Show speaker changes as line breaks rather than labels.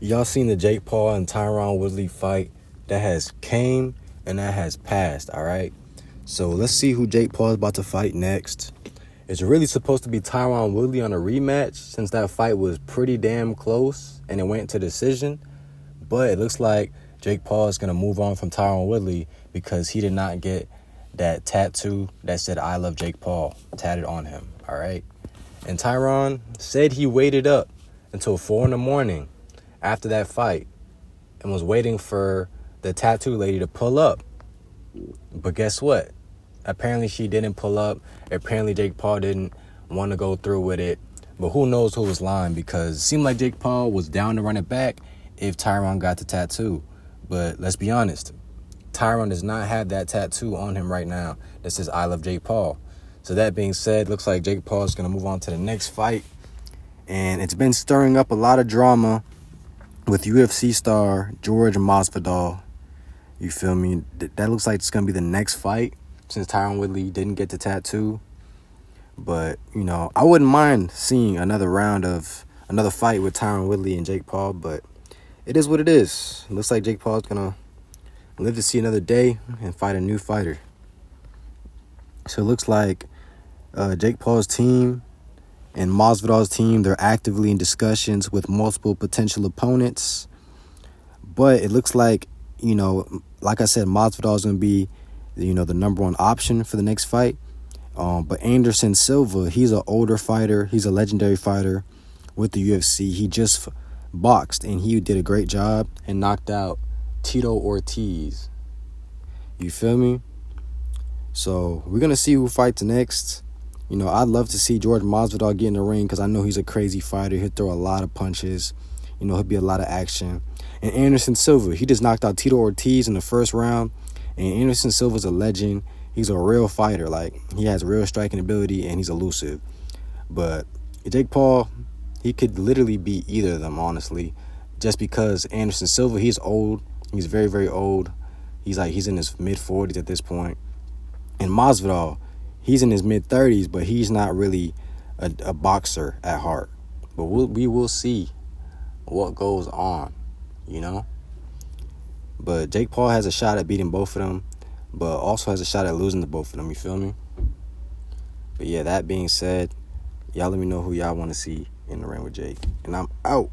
y'all seen the Jake Paul and Tyron Woodley fight that has came and that has passed, all right? So let's see who Jake Paul is about to fight next. It's really supposed to be Tyron Woodley on a rematch since that fight was pretty damn close and it went to decision. But it looks like Jake Paul is going to move on from Tyron Woodley because he did not get that tattoo that said I love Jake Paul tatted on him, all right? And Tyron said he waited up until 4 in the morning after that fight and was waiting for the tattoo lady to pull up. But guess what? Apparently she didn't pull up. Apparently Jake Paul didn't want to go through with it. But who knows who was lying because it seemed like Jake Paul was down to run it back if Tyron got the tattoo. But let's be honest, Tyron does not have that tattoo on him right now that says I love Jake Paul. So that being said, looks like Jake Paul is going to move on to the next fight. And it's been stirring up a lot of drama with UFC star George Masvidal. You feel me? That looks like it's to be the next fight since Tyron Woodley didn't get the tattoo. But, you know, I wouldn't mind seeing another round of another fight with Tyron Woodley and Jake Paul, but it is what it is. It looks like Jake Paul's to live to see another day and fight a new fighter. So it looks like uh, Jake Paul's team and Masvidal's team, they're actively in discussions with multiple potential opponents. But it looks like, you know, like I said, Masvidal is going to be you know, the number one option for the next fight. Um, but Anderson Silva, he's an older fighter. He's a legendary fighter with the UFC. He just boxed and he did a great job and knocked out Tito Ortiz. You feel me? So we're gonna see who fights next. You know, I'd love to see George Masvidal get in the ring because I know he's a crazy fighter. He'll throw a lot of punches. You know, he'll be a lot of action. And Anderson Silva, he just knocked out Tito Ortiz in the first round. And Anderson Silva's a legend. He's a real fighter. Like he has real striking ability and he's elusive. But Jake Paul, he could literally beat either of them, honestly. Just because Anderson Silva, he's old. He's very, very old. He's like he's in his mid forties at this point. And Masvidal, he's in his mid thirties, but he's not really a, a, boxer at heart. But we'll, we will see what goes on, you know. But Jake Paul has a shot at beating both of them, but also has a shot at losing to both of them. You feel me? But yeah, that being said, y'all let me know who y'all want to see in the ring with Jake. And I'm out.